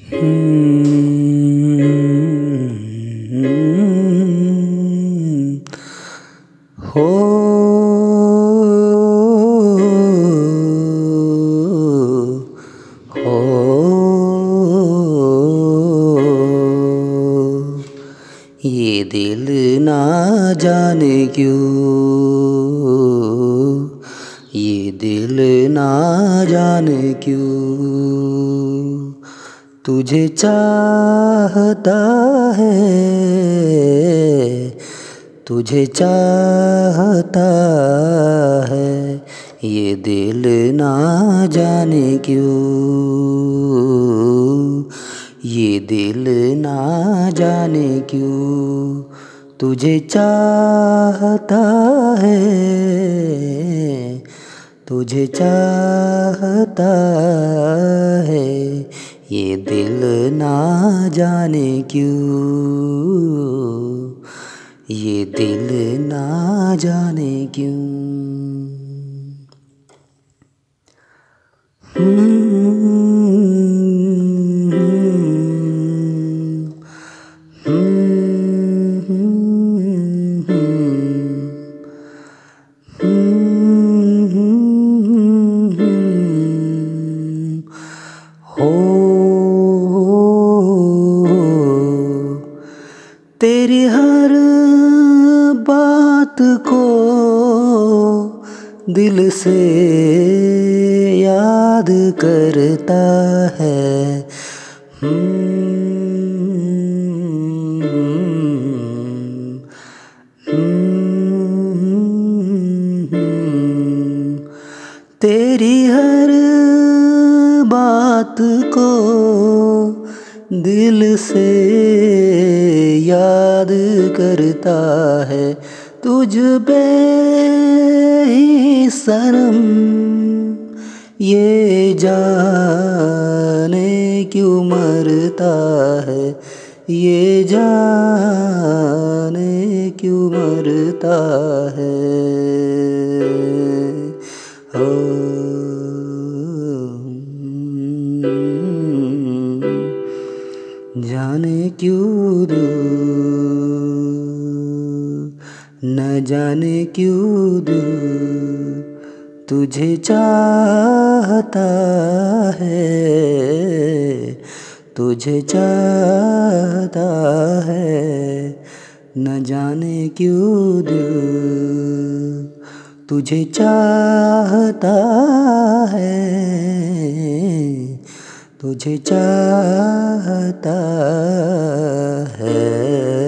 हो। ये दिल ना जाने क्यों? ये दिल ना जाने क्यों? तुझे चाहता है, तुझे चाहता है, ये दिल ना जाने क्यों, ये दिल ना जाने क्यों, तुझे चाहता है, तुझे चाहता है ये दिल ना जाने क्यों? ये दिल ना जाने क्यों? हो तेरी हर बात को दिल से याद करता है। तेरी दिल से याद करता है तुझ पे ही सनम ये जाने क्यों मरता है? ये जाने क्यों मरता है? जाने क्यों दूर न जाने क्यों दूर तुझे चाहता है, तुझे चाहता है। न जाने क्यों दूर तुझे चाहता है। तुझे चाहता है।